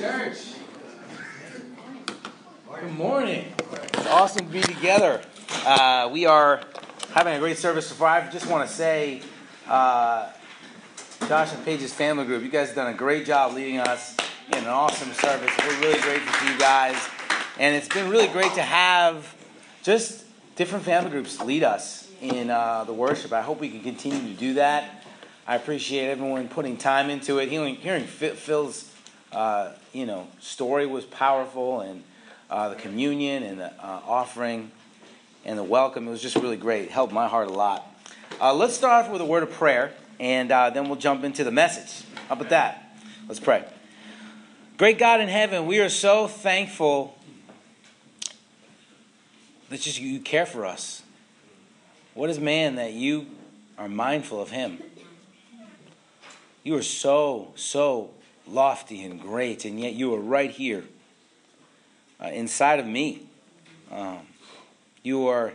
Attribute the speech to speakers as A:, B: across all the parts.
A: Church. Good morning. It's awesome to be together. Uh, we are having a great service so far. I just want to say, uh, Josh and Paige's family group, you guys have done a great job leading us in an awesome service. We're really grateful for you guys. And it's been really great to have just different family groups lead us in uh, the worship. I hope we can continue to do that. I appreciate everyone putting time into it. Hearing, hearing Phil's, uh, you know, story was powerful, and uh, the communion and the uh, offering and the welcome. It was just really great. It helped my heart a lot. Uh, let's start off with a word of prayer, and uh, then we'll jump into the message. How about that? Let's pray. Great God in heaven, we are so thankful that just you care for us. What is man that you are mindful of him? You are so, so lofty and great, and yet you are right here uh, inside of me. Um, you are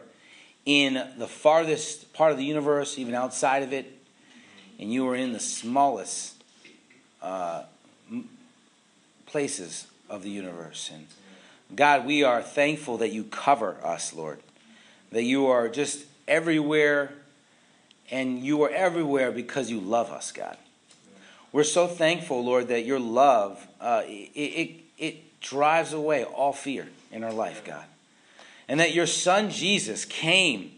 A: in the farthest part of the universe, even outside of it, and you are in the smallest uh, places of the universe. And God, we are thankful that you cover us, Lord, that you are just everywhere, and you are everywhere because you love us, God. We're so thankful, Lord, that your love uh, it, it, it drives away all fear in our life, God, and that your Son Jesus came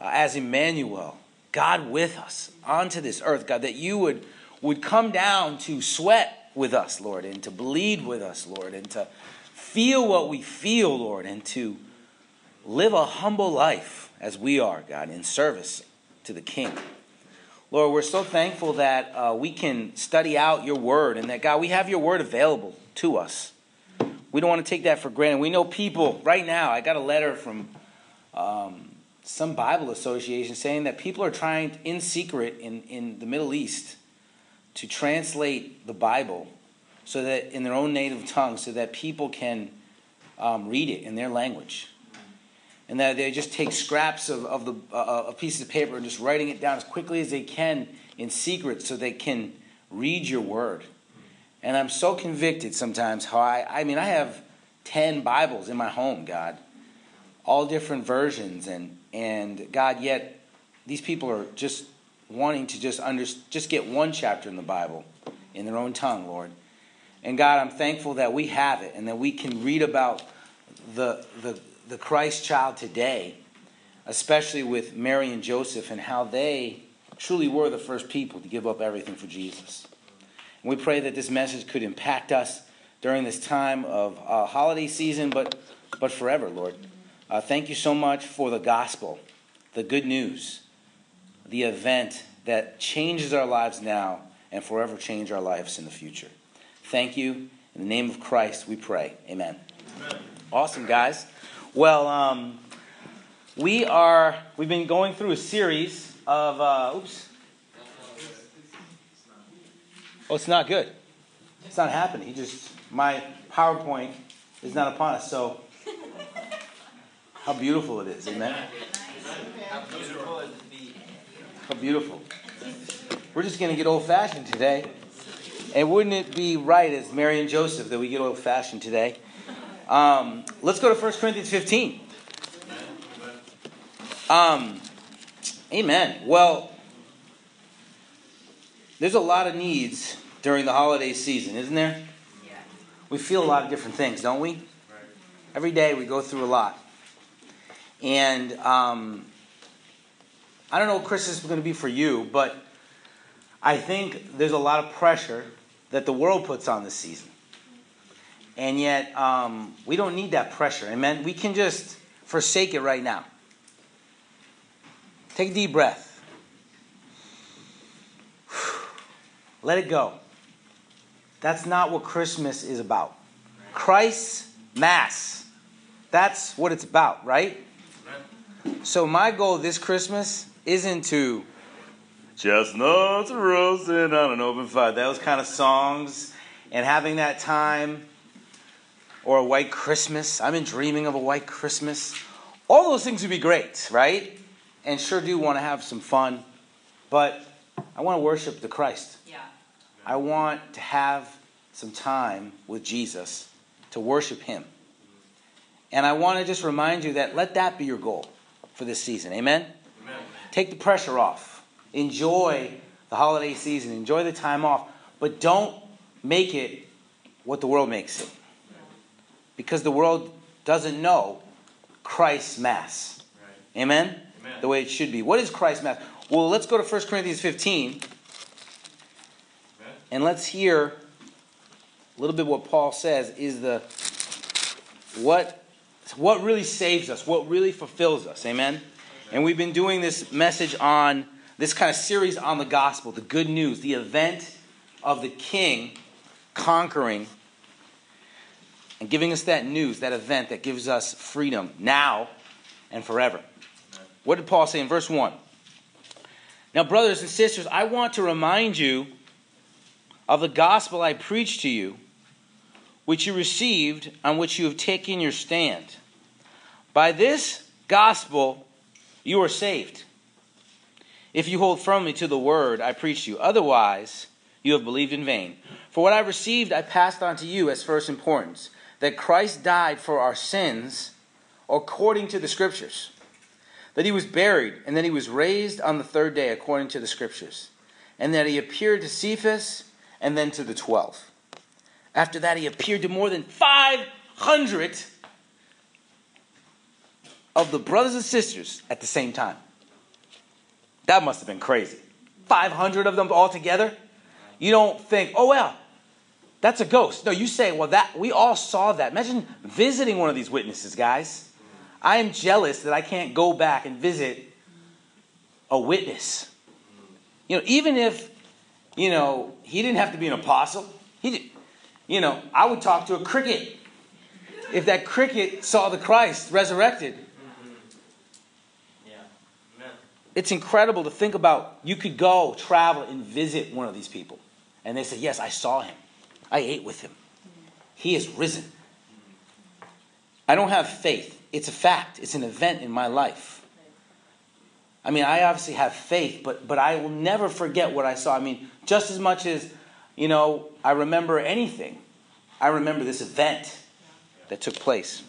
A: uh, as Emmanuel, God with us, onto this earth, God, that you would would come down to sweat with us, Lord, and to bleed with us, Lord, and to feel what we feel, Lord, and to live a humble life as we are, God, in service to the King. Lord, we're so thankful that uh, we can study out your word and that, God, we have your word available to us. We don't want to take that for granted. We know people right now. I got a letter from um, some Bible association saying that people are trying in secret in, in the Middle East to translate the Bible so that in their own native tongue so that people can um, read it in their language and that they just take scraps of, of the uh, of pieces of paper and just writing it down as quickly as they can in secret so they can read your word. And I'm so convicted sometimes how I I mean I have 10 Bibles in my home, God. All different versions and and God yet these people are just wanting to just under, just get one chapter in the Bible in their own tongue, Lord. And God, I'm thankful that we have it and that we can read about the the the Christ child today, especially with Mary and Joseph and how they truly were the first people to give up everything for Jesus. And we pray that this message could impact us during this time of uh, holiday season, but, but forever, Lord. Uh, thank you so much for the gospel, the good news, the event that changes our lives now and forever change our lives in the future. Thank you. In the name of Christ, we pray. Amen. Amen. Awesome, guys. Well, um, we are, we've been going through a series of, uh, oops. Oh, it's not good. It's not happening. He just, my PowerPoint is not upon us. So, how beautiful it is. Amen. How beautiful. We're just going to get old fashioned today. And wouldn't it be right as Mary and Joseph that we get old fashioned today? Um, let's go to 1 Corinthians 15. Um, amen. Well, there's a lot of needs during the holiday season, isn't there? We feel a lot of different things, don't we? Every day we go through a lot. And um, I don't know what Christmas is going to be for you, but I think there's a lot of pressure that the world puts on this season. And yet, um, we don't need that pressure. Amen? We can just forsake it right now. Take a deep breath. Let it go. That's not what Christmas is about. Christ's Mass. That's what it's about, right? So, my goal this Christmas isn't to chestnuts roasting on an open fire. Those kind of songs and having that time or a white Christmas. I've been dreaming of a white Christmas. All those things would be great, right? And sure do want to have some fun, but I want to worship the Christ. Yeah. I want to have some time with Jesus to worship Him. And I want to just remind you that let that be your goal for this season. Amen? Amen? Take the pressure off. Enjoy the holiday season. Enjoy the time off. But don't make it what the world makes it. Because the world doesn't know Christ's Mass. Right. Amen? Amen? The way it should be. What is Christ's Mass? Well, let's go to 1 Corinthians 15. Amen. And let's hear a little bit what Paul says is the what what really saves us, what really fulfills us. Amen. And we've been doing this message on this kind of series on the gospel, the good news, the event of the king conquering and giving us that news, that event that gives us freedom now and forever. What did Paul say in verse 1? Now, brothers and sisters, I want to remind you of the gospel I preached to you which you received, on which you have taken your stand. By this gospel you are saved. If you hold firmly to the word I preached you, otherwise you have believed in vain. For what I received I passed on to you as first importance that Christ died for our sins according to the Scriptures, that he was buried, and that he was raised on the third day according to the Scriptures, and that he appeared to Cephas and then to the twelve. After that, he appeared to more than 500 of the brothers and sisters at the same time. That must have been crazy. 500 of them all together. You don't think, oh, well, that's a ghost. No, you say, well, that we all saw that. Imagine visiting one of these witnesses, guys. I am jealous that I can't go back and visit a witness. You know, even if, you know, he didn't have to be an apostle. He did, you know, I would talk to a cricket if that cricket saw the Christ resurrected. Mm-hmm. It's incredible to think about. You could go, travel, and visit one of these people. And they say, Yes, I saw him. I ate with him. He is risen. I don't have faith. It's a fact, it's an event in my life. I mean, I obviously have faith, but, but I will never forget what I saw. I mean, just as much as you know, I remember anything. I remember this event that took place.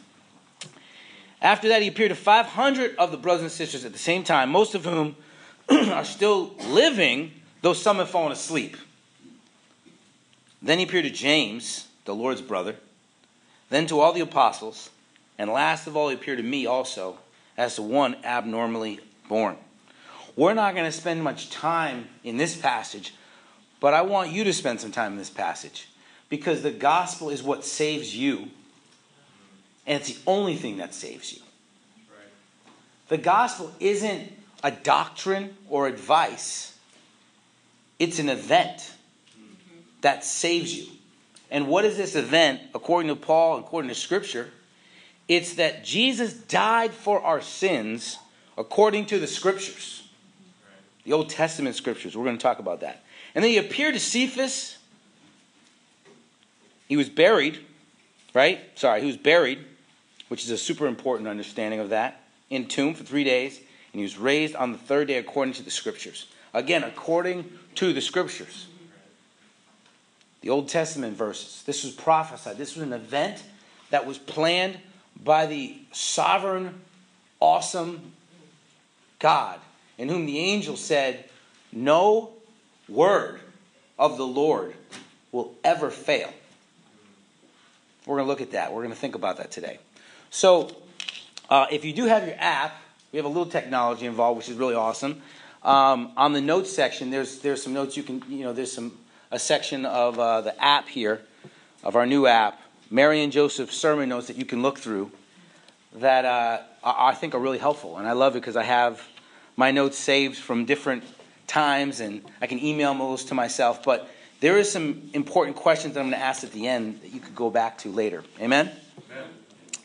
A: After that, he appeared to 500 of the brothers and sisters at the same time, most of whom are still living, though some have fallen asleep. Then he appeared to James, the Lord's brother, then to all the apostles, and last of all, he appeared to me also, as the one abnormally born. We're not going to spend much time in this passage but I want you to spend some time in this passage because the gospel is what saves you, and it's the only thing that saves you. The gospel isn't a doctrine or advice, it's an event that saves you. And what is this event, according to Paul, according to Scripture? It's that Jesus died for our sins according to the Scriptures, the Old Testament Scriptures. We're going to talk about that. And then he appeared to Cephas. He was buried, right? Sorry, he was buried, which is a super important understanding of that, in tomb for three days. And he was raised on the third day according to the scriptures. Again, according to the scriptures. The Old Testament verses. This was prophesied. This was an event that was planned by the sovereign, awesome God, in whom the angel said, No word of the Lord will ever fail. We're going to look at that. We're going to think about that today. So, uh, if you do have your app, we have a little technology involved, which is really awesome. Um, on the notes section, there's there's some notes you can you know there's some a section of uh, the app here of our new app, Mary and Joseph sermon notes that you can look through that uh, I think are really helpful, and I love it because I have my notes saved from different times, and I can email those to myself. But there is some important questions that I'm going to ask at the end that you could go back to later. Amen. Amen.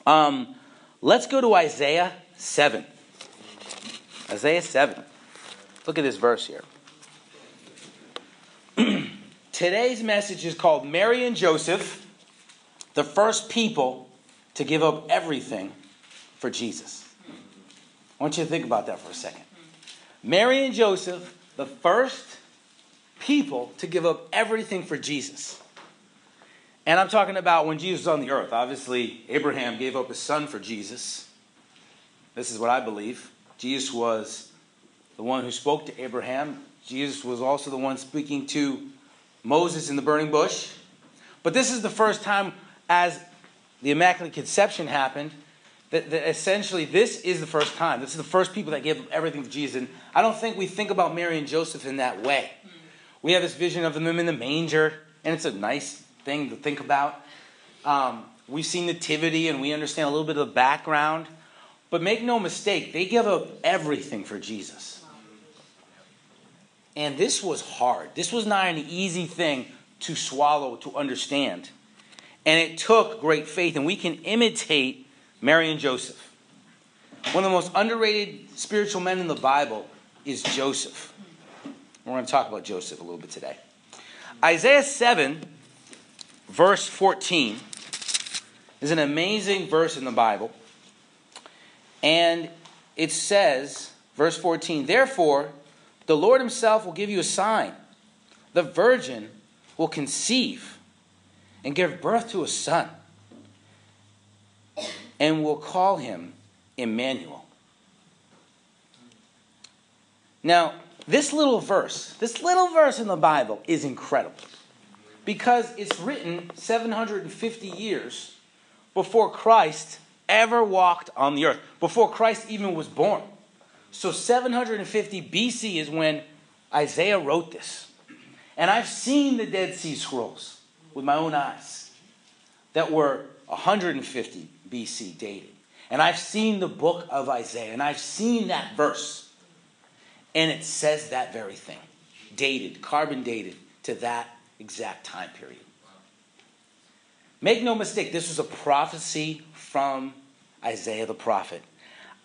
A: Um, let's go to Isaiah seven. Isaiah seven. Look at this verse here. Today's message is called Mary and Joseph, the first people to give up everything for Jesus. I want you to think about that for a second. Mary and Joseph, the first people to give up everything for Jesus. And I'm talking about when Jesus was on the earth. Obviously, Abraham gave up his son for Jesus. This is what I believe. Jesus was the one who spoke to Abraham. Jesus was also the one speaking to Moses in the burning bush. But this is the first time, as the Immaculate Conception happened, that, that, essentially this is the first time. This is the first people that gave everything to Jesus. And I don't think we think about Mary and Joseph in that way. We have this vision of them in the manger, and it's a nice thing to think about. Um, we've seen Nativity, and we understand a little bit of the background. But make no mistake, they give up everything for Jesus. And this was hard. This was not an easy thing to swallow, to understand. And it took great faith, and we can imitate Mary and Joseph. One of the most underrated spiritual men in the Bible is Joseph. We're going to talk about Joseph a little bit today. Isaiah 7, verse 14, is an amazing verse in the Bible. And it says, verse 14, Therefore, the Lord Himself will give you a sign. The virgin will conceive and give birth to a son, and will call him Emmanuel. Now, this little verse, this little verse in the Bible is incredible because it's written 750 years before Christ ever walked on the earth, before Christ even was born. So 750 BC is when Isaiah wrote this. And I've seen the Dead Sea Scrolls with my own eyes that were 150 BC dated. And I've seen the book of Isaiah, and I've seen that verse. And it says that very thing dated, carbon dated to that exact time period. Make no mistake, this was a prophecy from Isaiah the prophet.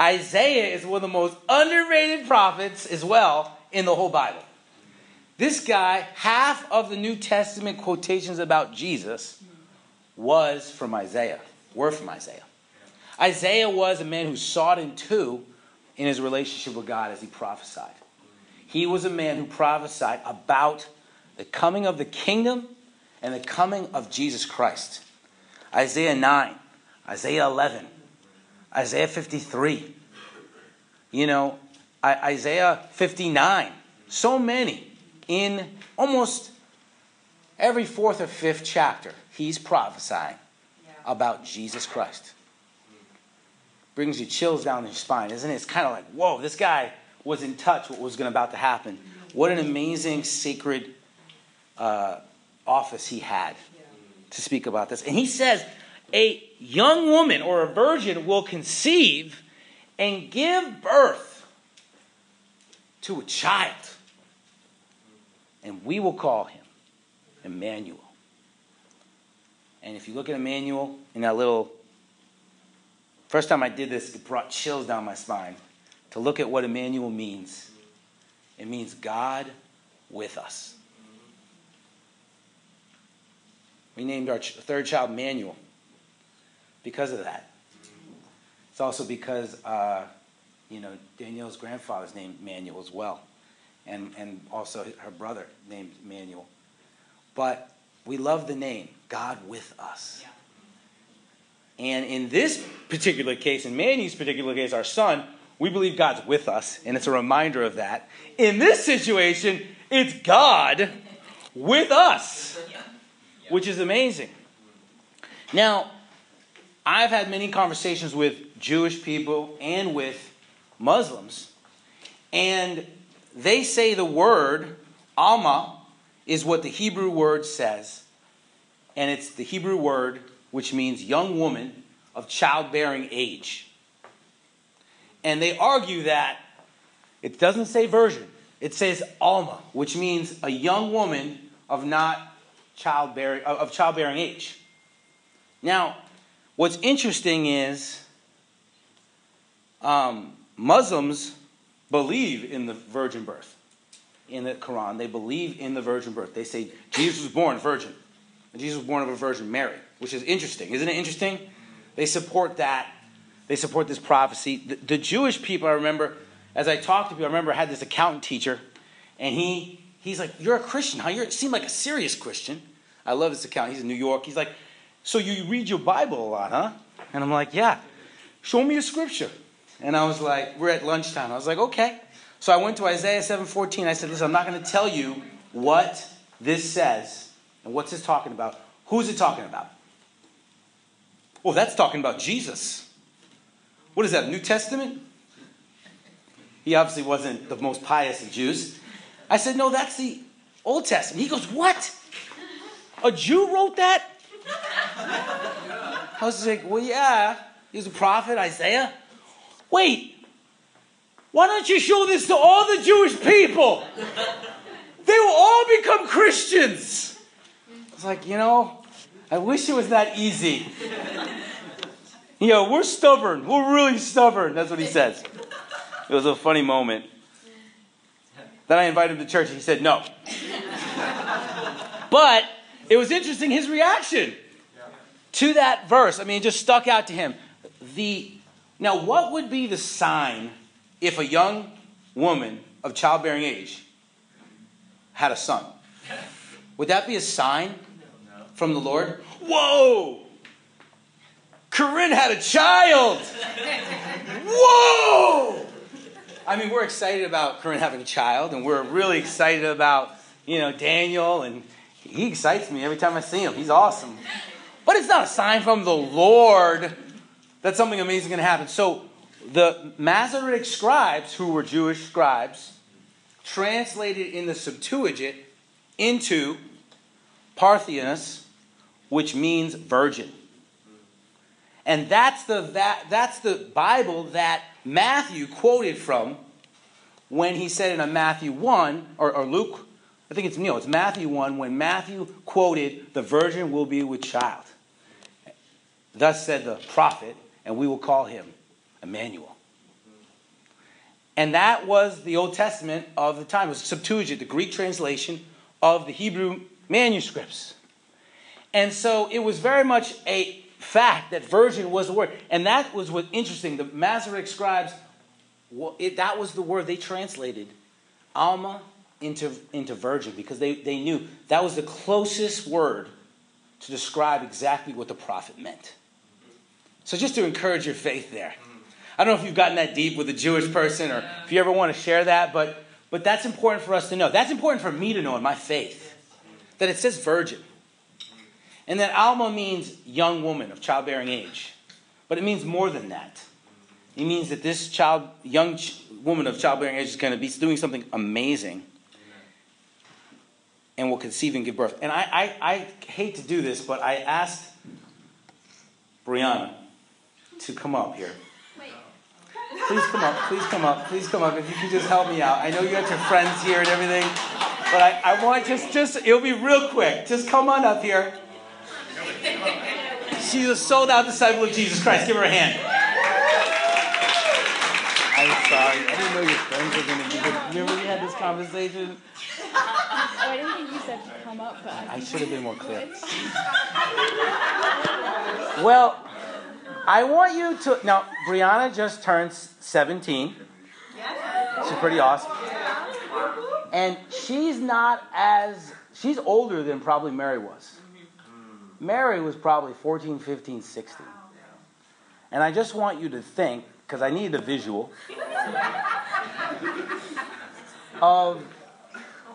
A: Isaiah is one of the most underrated prophets as well in the whole Bible. This guy, half of the New Testament quotations about Jesus was from Isaiah, were from Isaiah. Isaiah was a man who sought into in his relationship with God as he prophesied. He was a man who prophesied about the coming of the kingdom and the coming of Jesus Christ. Isaiah 9, Isaiah 11, Isaiah 53, you know, Isaiah 59. So many in almost every fourth or fifth chapter, he's prophesying yeah. about Jesus Christ. Brings you chills down your spine, isn't it? It's kind of like, whoa, this guy was in touch with what was going about to happen. What an amazing sacred uh, office he had to speak about this. And he says, a young woman or a virgin will conceive and give birth to a child. And we will call him Emmanuel. And if you look at Emmanuel in that little, first time I did this, it brought chills down my spine to look at what Emmanuel means. It means God with us. We named our third child Manuel because of that. It's also because, uh, you know, Danielle's grandfather's named Manuel as well, and, and also her brother named Manuel. But we love the name, God with us. Yeah. And in this particular case, in Manny's particular case, our son, we believe God's with us, and it's a reminder of that. In this situation, it's God with us, which is amazing. Now, I've had many conversations with Jewish people and with Muslims, and they say the word Alma is what the Hebrew word says, and it's the Hebrew word which means young woman of childbearing age. And they argue that it doesn't say virgin, it says Alma, which means a young woman of not childbearing of childbearing age. Now, What's interesting is um, Muslims believe in the virgin birth in the Quran. They believe in the virgin birth. They say Jesus was born virgin. Jesus was born of a virgin Mary, which is interesting. Isn't it interesting? They support that. They support this prophecy. The, the Jewish people, I remember, as I talked to people, I remember I had this accountant teacher, and he he's like, You're a Christian, huh? You seem like a serious Christian. I love this account. He's in New York. He's like, So you read your Bible a lot, huh? And I'm like, Yeah. Show me a scripture. And I was like, We're at lunchtime. I was like, Okay. So I went to Isaiah 7:14. I said, Listen, I'm not going to tell you what this says and what's this talking about. Who's it talking about? Well, that's talking about Jesus. What is that, New Testament? He obviously wasn't the most pious of Jews. I said, No, that's the Old Testament. He goes, What? A Jew wrote that? I was like, Well, yeah. He's a prophet, Isaiah. Wait, why don't you show this to all the Jewish people? They will all become Christians. I was like, You know, I wish it was that easy. You know, we're stubborn. We're really stubborn. That's what he says. It was a funny moment. Then I invited him to church and he said no. but it was interesting his reaction to that verse. I mean, it just stuck out to him. The now, what would be the sign if a young woman of childbearing age had a son? Would that be a sign from the Lord? Whoa! Corinne had a child! Whoa! I mean, we're excited about Corinne having a child, and we're really excited about, you know, Daniel, and he excites me every time I see him. He's awesome. But it's not a sign from the Lord that something amazing is going to happen. So the Masoretic scribes, who were Jewish scribes, translated in the Septuagint into Parthenos, which means virgin. And that's the, that, that's the Bible that Matthew quoted from when he said in a Matthew 1, or, or Luke, I think it's, know, it's Matthew 1, when Matthew quoted, the virgin will be with child. Thus said the prophet, and we will call him Emmanuel. And that was the Old Testament of the time. It was Septuagint, the Greek translation of the Hebrew manuscripts. And so it was very much a fact that virgin was the word. And that was what interesting. The Masoretic scribes, well, it, that was the word they translated Alma into, into virgin because they, they knew that was the closest word to describe exactly what the prophet meant. So just to encourage your faith there. I don't know if you've gotten that deep with a Jewish person or if you ever want to share that, but, but that's important for us to know. That's important for me to know in my faith that it says virgin. And that Alma means young woman of childbearing age. But it means more than that. It means that this child, young ch- woman of childbearing age is going to be doing something amazing and will conceive and give birth. And I, I, I hate to do this, but I asked Brianna to come up here. Please come up, please come up, please come up. If you could just help me out. I know you got your friends here and everything, but I, I want just, just, it'll be real quick. Just come on up here. She's a sold out disciple of Jesus Christ. Give her a hand. I'm sorry. I didn't know your friends were going to be here. Remember we had this conversation?
B: Oh, I didn't think you said to come up, but
A: I should have been more clear. Well, I want you to. Now, Brianna just turned 17. She's pretty awesome. And she's not as. She's older than probably Mary was. Mary was probably 14, 15, 16. And I just want you to think, because I need a visual, of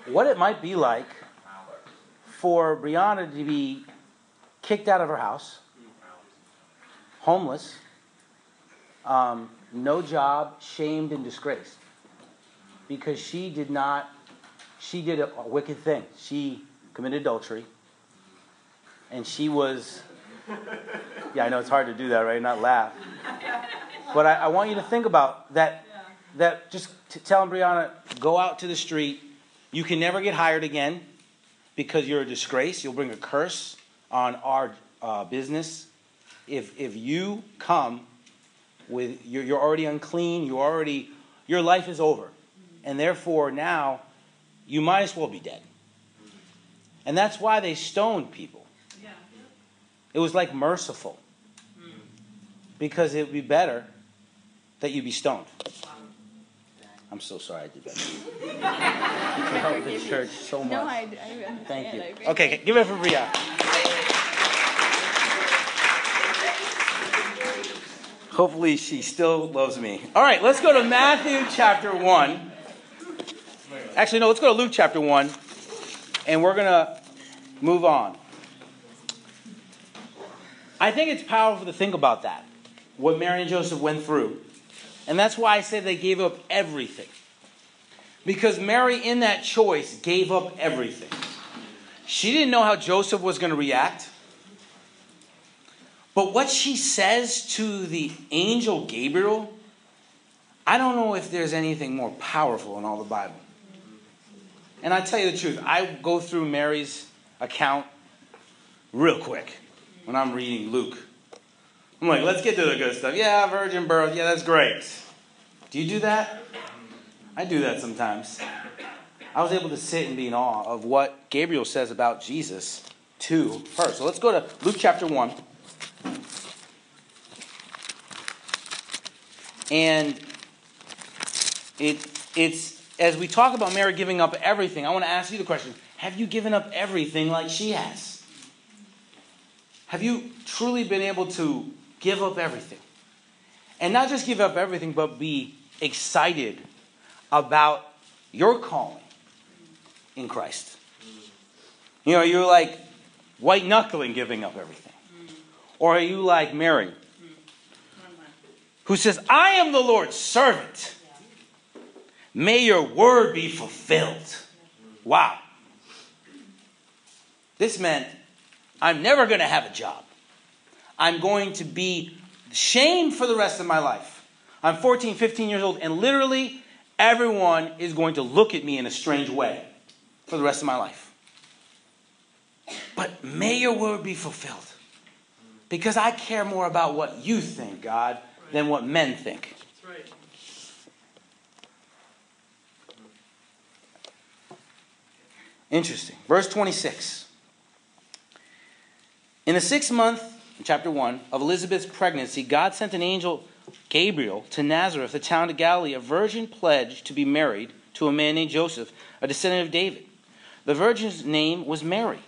A: what it might be like for Brianna to be kicked out of her house, homeless, um, no job, shamed, and disgraced. Because she did not, she did a, a wicked thing. She committed adultery. And she was yeah i know it's hard to do that right? Not laugh. But i, I want you to think about that that just telling brianna go out to the street. You can never get hired again because you're a disgrace. You'll bring a curse on our uh, business if if you come with you're, you're already unclean you already your life is over and therefore now you might as well be dead and that's why they stoned people it was like merciful. Because it would be better that you be stoned. I'm so sorry I did that. you helped the church so much.
B: No, I, I.
A: Thank you. Okay, give it up for Bria. Hopefully, she still loves me. All right, let's go to Matthew chapter 1. Actually, no, let's go to Luke chapter 1, and we're going to move on. I think it's powerful to think about that, what Mary and Joseph went through. And that's why I say they gave up everything. Because Mary, in that choice, gave up everything. She didn't know how Joseph was going to react. But what she says to the angel Gabriel, I don't know if there's anything more powerful in all the Bible. And I tell you the truth, I go through Mary's account real quick when I'm reading Luke. I'm like, let's get to the good stuff. Yeah, virgin birth. Yeah, that's great. Do you do that? I do that sometimes. I was able to sit and be in awe of what Gabriel says about Jesus to her. So let's go to Luke chapter 1. And it, it's as we talk about Mary giving up everything, I want to ask you the question Have you given up everything like she has? Have you truly been able to give up everything? And not just give up everything, but be excited about your calling in Christ. You know, you're like white knuckling giving up everything. Or are you like Mary, who says, I am the Lord's servant. May your word be fulfilled. Wow. This meant I'm never going to have a job. I'm going to be shamed for the rest of my life. I'm 14, 15 years old, and literally everyone is going to look at me in a strange way for the rest of my life. But may your word be fulfilled. Because I care more about what you think, God, than what men think. Interesting. Verse 26. In the sixth month, chapter 1, of Elizabeth's pregnancy, God sent an angel, Gabriel, to Nazareth, the town of Galilee, a virgin pledged to be married to a man named Joseph, a descendant of David. The virgin's name was Mary.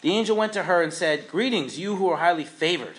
A: The angel went to her and said, Greetings, you who are highly favored.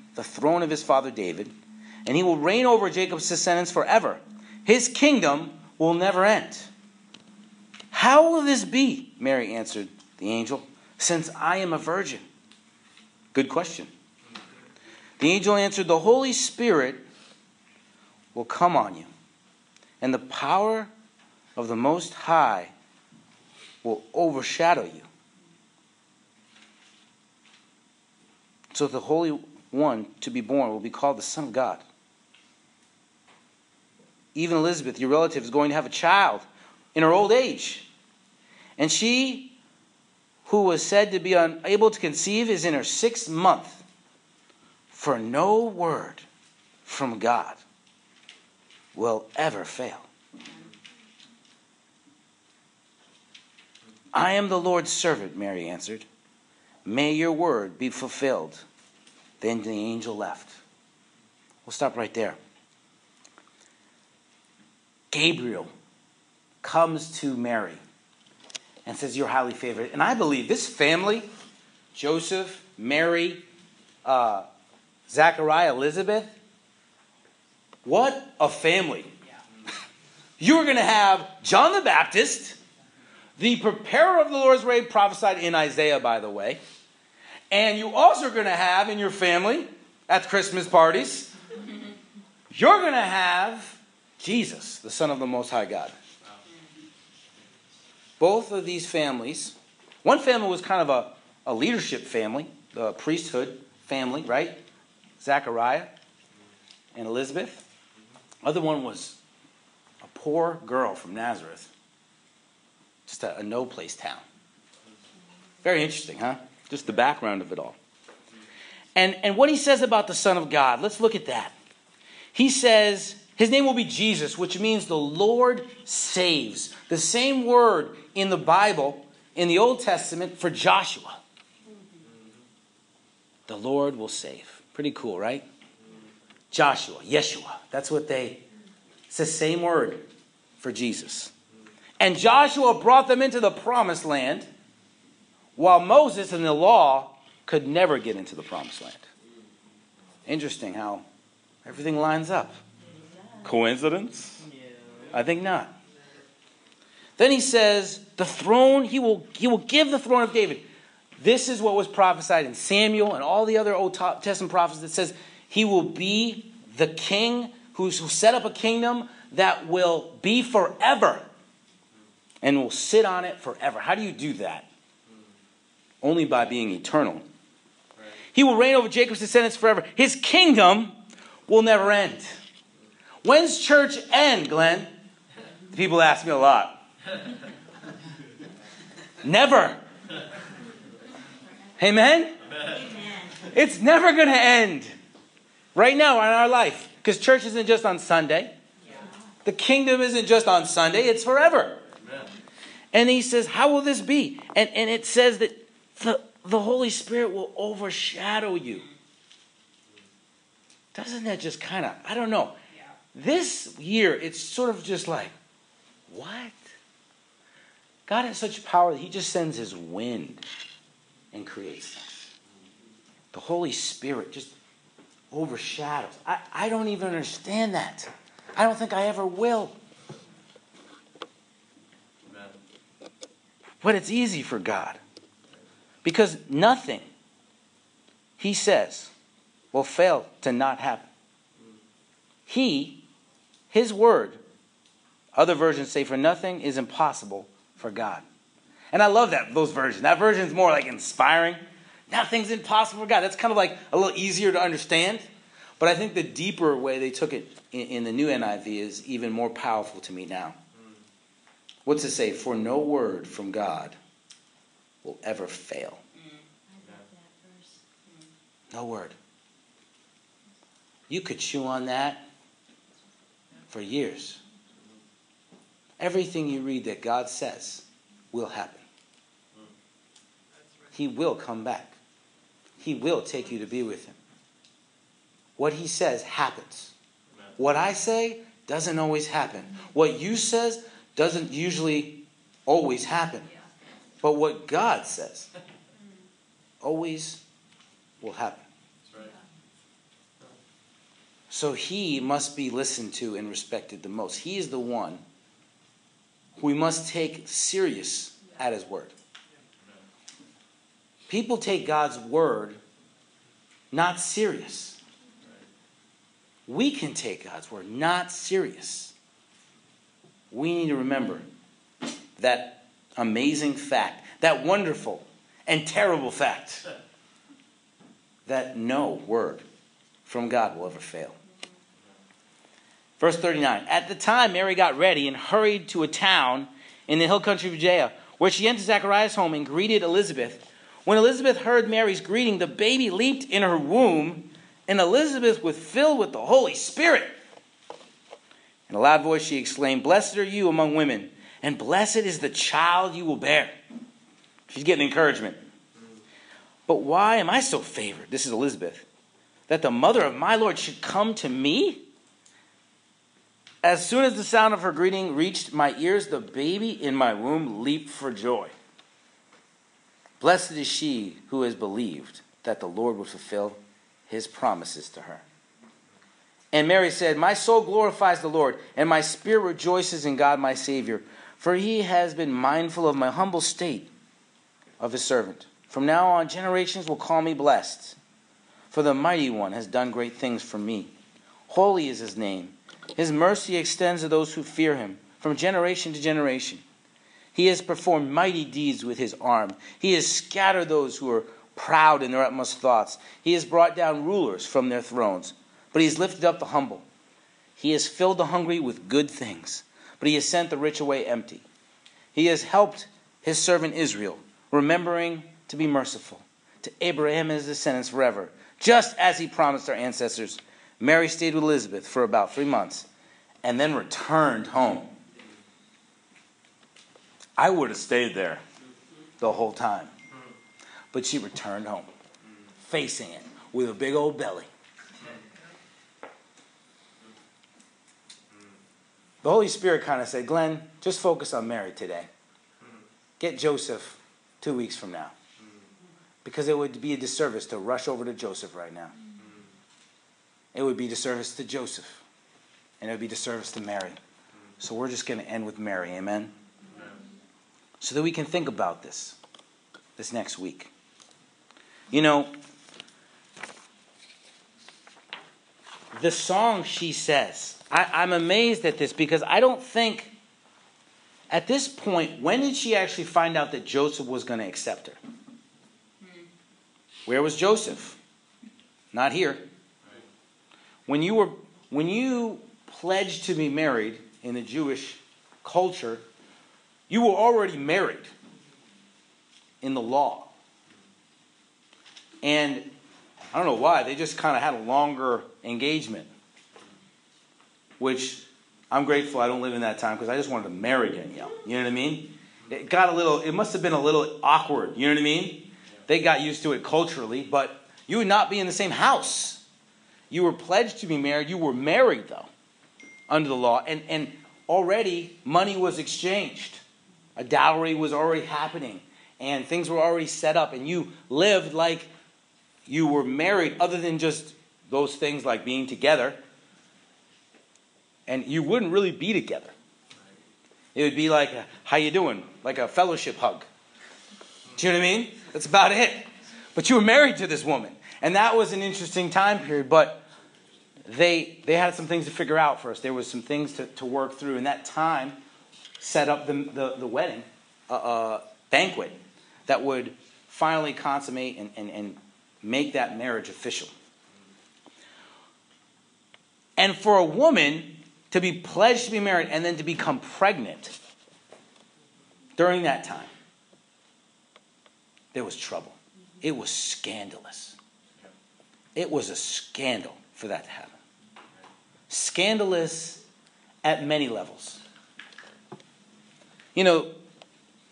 A: the throne of his father David, and he will reign over Jacob's descendants forever. His kingdom will never end. How will this be? Mary answered the angel, since I am a virgin. Good question. The angel answered, The Holy Spirit will come on you, and the power of the Most High will overshadow you. So the Holy One to be born will be called the Son of God. Even Elizabeth, your relative, is going to have a child in her old age. And she, who was said to be unable to conceive, is in her sixth month. For no word from God will ever fail. I am the Lord's servant, Mary answered. May your word be fulfilled. Then the angel left. We'll stop right there. Gabriel comes to Mary and says, You're highly favored. And I believe this family, Joseph, Mary, uh, Zachariah, Elizabeth, what a family. You're going to have John the Baptist, the preparer of the Lord's way prophesied in Isaiah, by the way. And you also are going to have in your family at Christmas parties, you're going to have Jesus, the Son of the Most High God. Both of these families, one family was kind of a, a leadership family, the priesthood family, right? Zachariah and Elizabeth. Other one was a poor girl from Nazareth, just a, a no place town. Very interesting, huh? Just the background of it all. And, and what he says about the Son of God, let's look at that. He says, his name will be Jesus, which means the Lord saves. The same word in the Bible, in the Old Testament, for Joshua. The Lord will save. Pretty cool, right? Joshua, Yeshua. That's what they, it's the same word for Jesus. And Joshua brought them into the promised land, while Moses and the law could never get into the promised land. Interesting how everything lines up. Coincidence? I think not. Then he says, the throne, he will, he will give the throne of David. This is what was prophesied in Samuel and all the other Old Testament prophets that says he will be the king who set up a kingdom that will be forever and will sit on it forever. How do you do that? Only by being eternal. He will reign over Jacob's descendants forever. His kingdom will never end. When's church end, Glenn? People ask me a lot. Never. Amen? Amen. It's never going to end. Right now in our life. Because church isn't just on Sunday. The kingdom isn't just on Sunday, it's forever. Amen. And he says, How will this be? And, and it says that the, the Holy Spirit will overshadow you. Doesn't that just kind of, I don't know. This year, it's sort of just like, what? God has such power that He just sends His wind and creates things. The Holy Spirit just overshadows. I, I don't even understand that. I don't think I ever will. But it's easy for God. Because nothing, He says, will fail to not happen. He, His word, other versions say, for nothing is impossible for God. And I love that, those versions. That version is more like inspiring. Nothing's impossible for God. That's kind of like a little easier to understand. But I think the deeper way they took it in, in the new NIV is even more powerful to me now. What's it say? For no word from God will ever fail. Mm. No word. You could chew on that for years. Everything you read that God says will happen. He will come back. He will take you to be with Him. What He says happens. What I say doesn't always happen. What you says doesn't usually always happen. But what God says always will happen. So he must be listened to and respected the most. He is the one we must take serious at his word. People take God's word not serious. We can take God's word not serious. We need to remember that amazing fact, that wonderful and terrible fact, that no word from God will ever fail. Verse 39 At the time, Mary got ready and hurried to a town in the hill country of Judea, where she entered Zachariah's home and greeted Elizabeth. When Elizabeth heard Mary's greeting, the baby leaped in her womb, and Elizabeth was filled with the Holy Spirit. In a loud voice, she exclaimed, Blessed are you among women, and blessed is the child you will bear. She's getting encouragement. But why am I so favored? This is Elizabeth. That the mother of my Lord should come to me? As soon as the sound of her greeting reached my ears, the baby in my womb leaped for joy. Blessed is she who has believed that the Lord would fulfill his promises to her. And Mary said, My soul glorifies the Lord, and my spirit rejoices in God my Savior, for he has been mindful of my humble state of his servant. From now on, generations will call me blessed, for the mighty one has done great things for me. Holy is his name his mercy extends to those who fear him from generation to generation. He has performed mighty deeds with his arm. He has scattered those who are proud in their utmost thoughts. He has brought down rulers from their thrones, but he has lifted up the humble. He has filled the hungry with good things, but he has sent the rich away empty. He has helped his servant Israel, remembering to be merciful to Abraham and his descendants forever, just as he promised our ancestors. Mary stayed with Elizabeth for about three months and then returned home. I would have stayed there the whole time. But she returned home, facing it with a big old belly. The Holy Spirit kind of said, Glenn, just focus on Mary today. Get Joseph two weeks from now. Because it would be a disservice to rush over to Joseph right now. It would be disservice to Joseph. And it would be disservice to Mary. So we're just going to end with Mary. Amen? So that we can think about this this next week. You know, the song she says, I, am amazed at this because I don't think at this point, when did she actually find out that Joseph was going to accept her? Where was Joseph? Not here. When you were when you pledged to be married in the Jewish culture, you were already married in the law. And I don't know why, they just kind of had a longer engagement, which I'm grateful I don't live in that time because I just wanted to marry Danielle. You know what I mean? It got a little, it must have been a little awkward. You know what I mean? They got used to it culturally, but you would not be in the same house. You were pledged to be married. You were married, though, under the law. And, and already money was exchanged, a dowry was already happening, and things were already set up. And you lived like you were married, other than just those things like being together. And you wouldn't really be together. It would be like, a, how you doing? Like a fellowship hug. Do you know what I mean? That's about it. But you were married to this woman. And that was an interesting time period. But they, they had some things to figure out for us. There was some things to, to work through. And that time set up the, the, the wedding uh, uh, banquet that would finally consummate and, and, and make that marriage official. And for a woman to be pledged to be married and then to become pregnant during that time, there was trouble. It was scandalous. It was a scandal for that to happen. Scandalous at many levels. You know,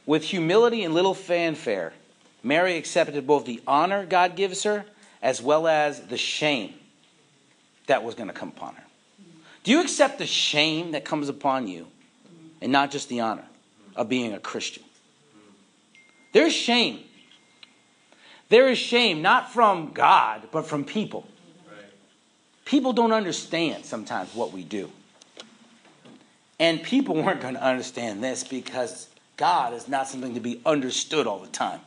A: with humility and little fanfare, Mary accepted both the honor God gives her as well as the shame that was going to come upon her. Do you accept the shame that comes upon you and not just the honor of being a Christian? There's shame there is shame not from God, but from people. People don't understand sometimes what we do. And people weren't going to understand this because God is not something to be understood all the time.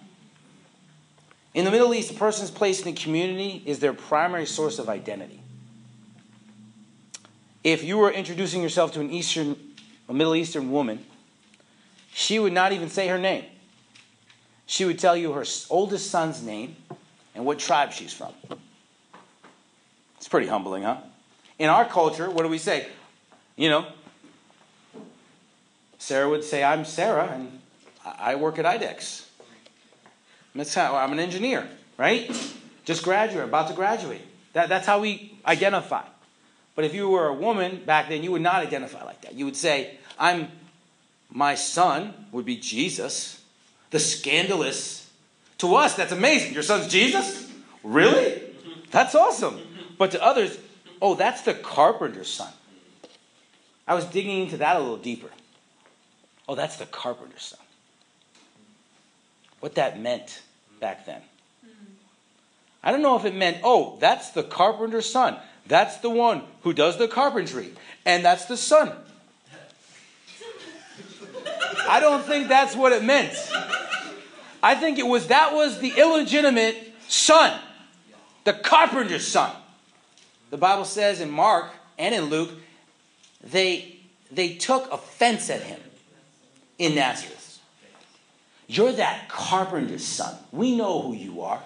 A: In the Middle East, a person's place in the community is their primary source of identity. If you were introducing yourself to an Eastern, a Middle Eastern woman, she would not even say her name she would tell you her oldest son's name and what tribe she's from. It's pretty humbling, huh? In our culture, what do we say? You know, Sarah would say, I'm Sarah, and I work at IDEX. That's how, I'm an engineer, right? Just graduate, about to graduate. That, that's how we identify. But if you were a woman back then, you would not identify like that. You would say, I'm, my son would be Jesus the scandalous. To us, that's amazing. Your son's Jesus? Really? That's awesome. But to others, oh, that's the carpenter's son. I was digging into that a little deeper. Oh, that's the carpenter's son. What that meant back then. Mm-hmm. I don't know if it meant, oh, that's the carpenter's son. That's the one who does the carpentry. And that's the son. I don't think that's what it meant. I think it was that was the illegitimate son, the carpenter's son. The Bible says in Mark and in Luke, they, they took offense at him in Nazareth. You're that carpenter's son. We know who you are.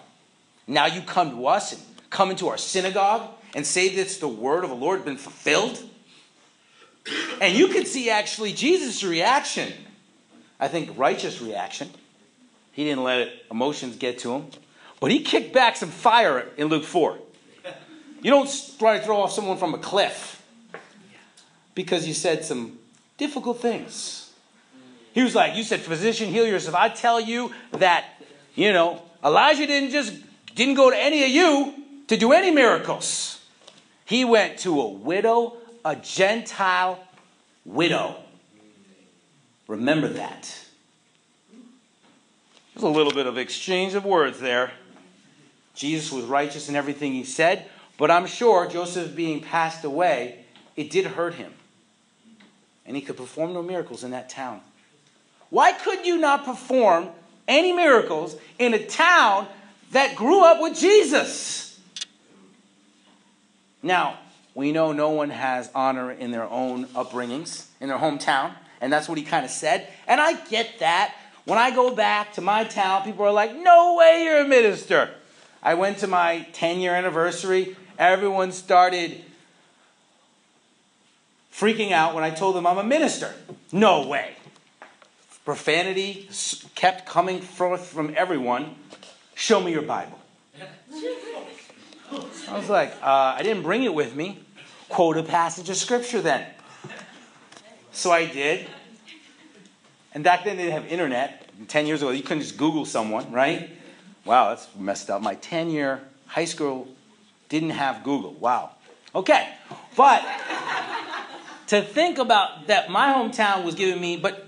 A: Now you come to us and come into our synagogue and say that the word of the Lord been fulfilled. And you can see actually Jesus' reaction. I think righteous reaction. He didn't let emotions get to him. But he kicked back some fire in Luke 4. You don't try to throw off someone from a cliff because you said some difficult things. He was like, You said, physician, heal yourself. I tell you that, you know, Elijah didn't just didn't go to any of you to do any miracles. He went to a widow, a Gentile widow. Remember that. There's a little bit of exchange of words there. Jesus was righteous in everything he said, but I'm sure Joseph being passed away, it did hurt him. And he could perform no miracles in that town. Why could you not perform any miracles in a town that grew up with Jesus? Now, we know no one has honor in their own upbringings, in their hometown, and that's what he kind of said. And I get that. When I go back to my town, people are like, no way you're a minister. I went to my 10 year anniversary. Everyone started freaking out when I told them I'm a minister. No way. Profanity kept coming forth from everyone. Show me your Bible. I was like, uh, I didn't bring it with me. Quote a passage of scripture then. So I did. And back then they didn't have internet. 10 years ago, you couldn't just Google someone, right? Wow, that's messed up. My 10 year high school didn't have Google. Wow. Okay. But to think about that my hometown was giving me, but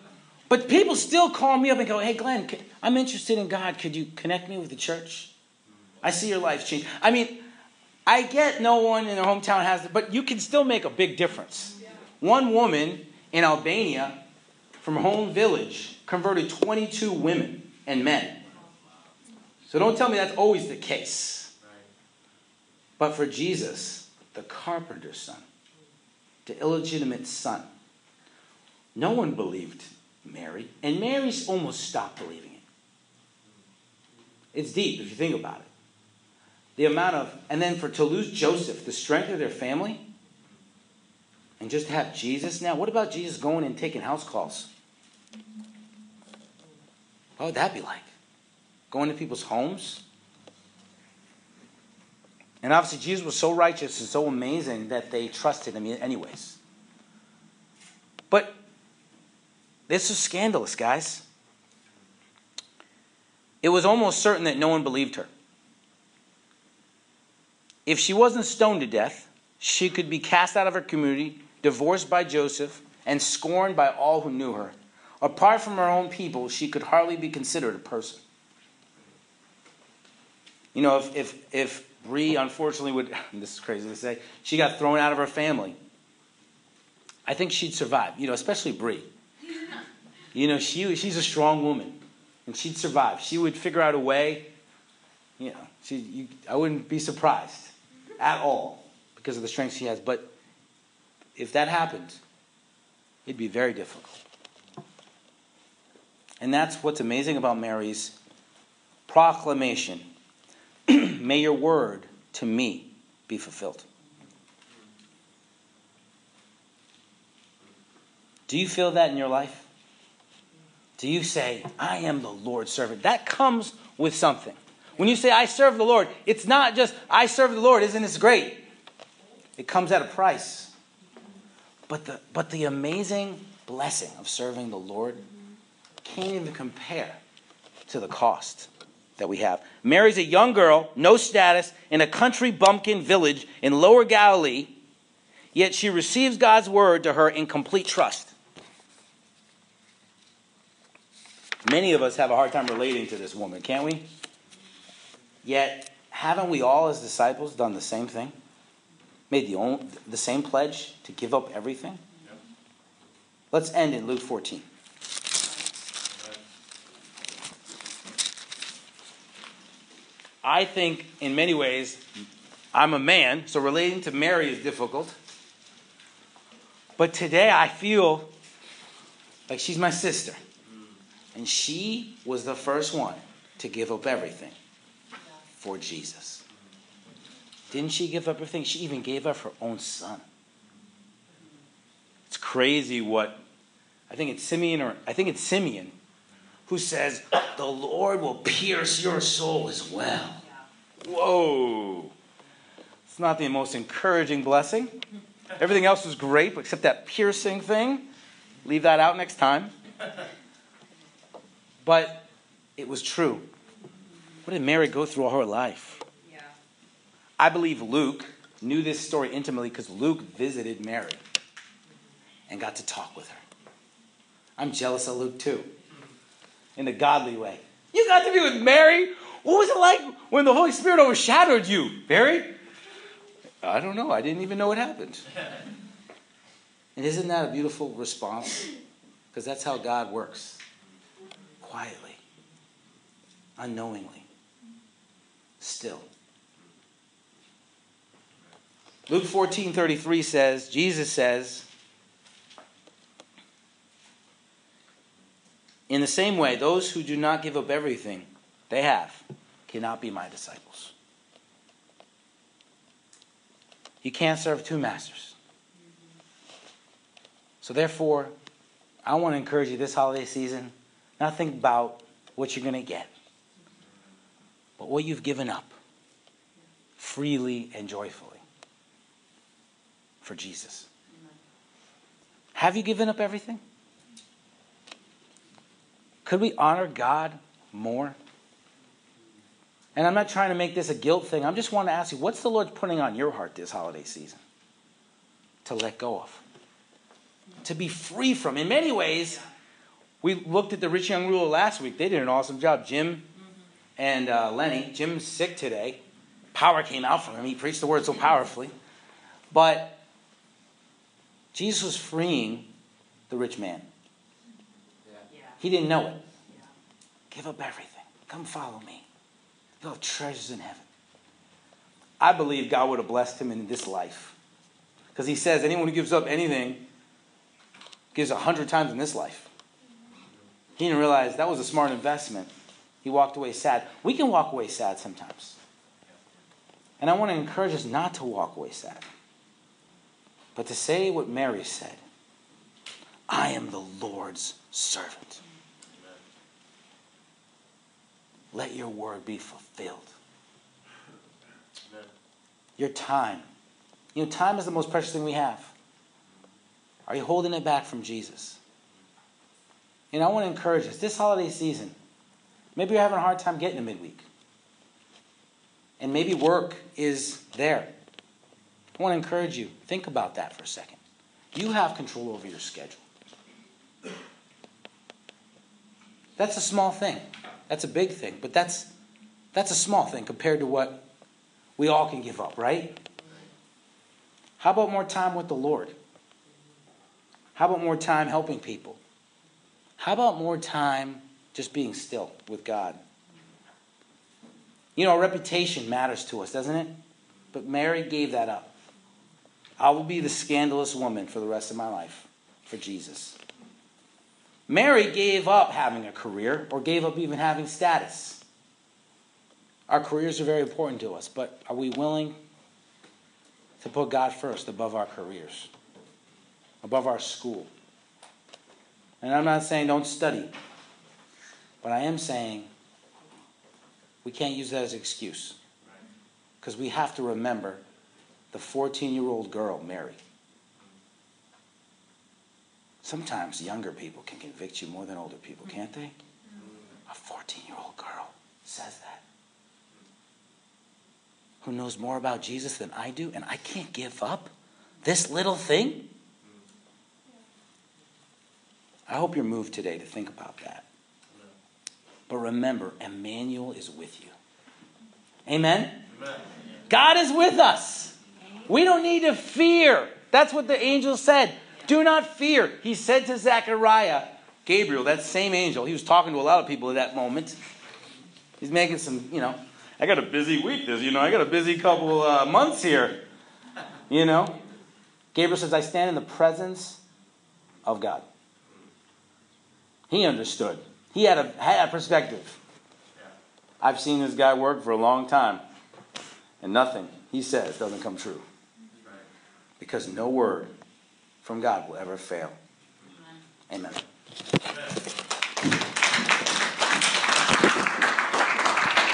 A: but people still call me up and go, hey, Glenn, I'm interested in God. Could you connect me with the church? I see your life change. I mean, I get no one in their hometown has it, but you can still make a big difference. One woman in Albania from her home village converted 22 women and men. So don't tell me that's always the case. But for Jesus, the carpenter's son, the illegitimate son, no one believed Mary, and Mary's almost stopped believing it. It's deep if you think about it. The amount of, and then for to lose Joseph, the strength of their family, and just have Jesus now. What about Jesus going and taking house calls? What would that be like? Going to people's homes? And obviously, Jesus was so righteous and so amazing that they trusted him, anyways. But this is scandalous, guys. It was almost certain that no one believed her. If she wasn't stoned to death, she could be cast out of her community, divorced by Joseph, and scorned by all who knew her. Apart from her own people, she could hardly be considered a person. You know, if if if Bree unfortunately would this is crazy to say, she got thrown out of her family. I think she'd survive, you know, especially Bree. You know, she she's a strong woman. And she'd survive. She would figure out a way, you know, she you, I wouldn't be surprised at all because of the strength she has. But if that happened, it'd be very difficult. And that's what's amazing about Mary's proclamation May your word to me be fulfilled. Do you feel that in your life? Do you say, I am the Lord's servant? That comes with something. When you say, I serve the Lord, it's not just, I serve the Lord, isn't this great? It comes at a price. But the, but the amazing blessing of serving the Lord can't even compare to the cost that we have. Mary's a young girl, no status, in a country bumpkin village in lower Galilee, yet she receives God's word to her in complete trust. Many of us have a hard time relating to this woman, can't we? Yet, haven't we all, as disciples, done the same thing? Made the, only, the same pledge to give up everything? Yep. Let's end in Luke 14. I think in many ways, I'm a man, so relating to Mary is difficult. But today I feel like she's my sister. Mm. And she was the first one to give up everything for Jesus. Didn't she give up everything? She even gave up her own son. It's crazy what I think it's Simeon or I think it's Simeon who says, The Lord will pierce your soul as well. Whoa. It's not the most encouraging blessing. Everything else was great, except that piercing thing. Leave that out next time. But it was true. What did Mary go through all her life? Yeah. I believe Luke knew this story intimately because Luke visited Mary and got to talk with her. I'm jealous of Luke too, in a godly way. You got to be with Mary? What was it like when the Holy Spirit overshadowed you, Mary? I don't know. I didn't even know what happened. And isn't that a beautiful response? Because that's how God works quietly, unknowingly, still. Luke 14 33 says, Jesus says, In the same way, those who do not give up everything they have cannot be my disciples. You can't serve two masters. So, therefore, I want to encourage you this holiday season not think about what you're going to get, but what you've given up freely and joyfully for Jesus. Have you given up everything? Could we honor God more? And I'm not trying to make this a guilt thing. I am just want to ask you, what's the Lord putting on your heart this holiday season to let go of? To be free from. In many ways, we looked at the rich young ruler last week. They did an awesome job. Jim and uh, Lenny. Jim's sick today. Power came out from him. He preached the word so powerfully. But Jesus was freeing the rich man. He didn't know it. Give up everything. Come follow me. You'll have treasures in heaven. I believe God would have blessed him in this life. Because he says anyone who gives up anything gives a hundred times in this life. He didn't realize that was a smart investment. He walked away sad. We can walk away sad sometimes. And I want to encourage us not to walk away sad, but to say what Mary said I am the Lord's servant. Let your word be fulfilled. Amen. Your time. You know, time is the most precious thing we have. Are you holding it back from Jesus? And I want to encourage us this holiday season, maybe you're having a hard time getting to midweek. And maybe work is there. I want to encourage you, think about that for a second. You have control over your schedule. That's a small thing. That's a big thing, but that's that's a small thing compared to what we all can give up, right? How about more time with the Lord? How about more time helping people? How about more time just being still with God? You know, reputation matters to us, doesn't it? But Mary gave that up. I will be the scandalous woman for the rest of my life for Jesus. Mary gave up having a career or gave up even having status. Our careers are very important to us, but are we willing to put God first above our careers, above our school? And I'm not saying don't study, but I am saying we can't use that as an excuse because we have to remember the 14 year old girl, Mary. Sometimes younger people can convict you more than older people, can't they? A 14 year old girl says that. Who knows more about Jesus than I do, and I can't give up this little thing? I hope you're moved today to think about that. But remember, Emmanuel is with you. Amen? Amen? God is with us. We don't need to fear. That's what the angel said. Do not fear. He said to Zechariah, Gabriel, that same angel, he was talking to a lot of people at that moment. He's making some, you know, I got a busy week this, you know, I got a busy couple uh, months here. You know? Gabriel says, I stand in the presence of God. He understood. He had a, had a perspective. I've seen this guy work for a long time, and nothing he says doesn't come true. Because no word from God will ever fail. Amen.
C: Amen.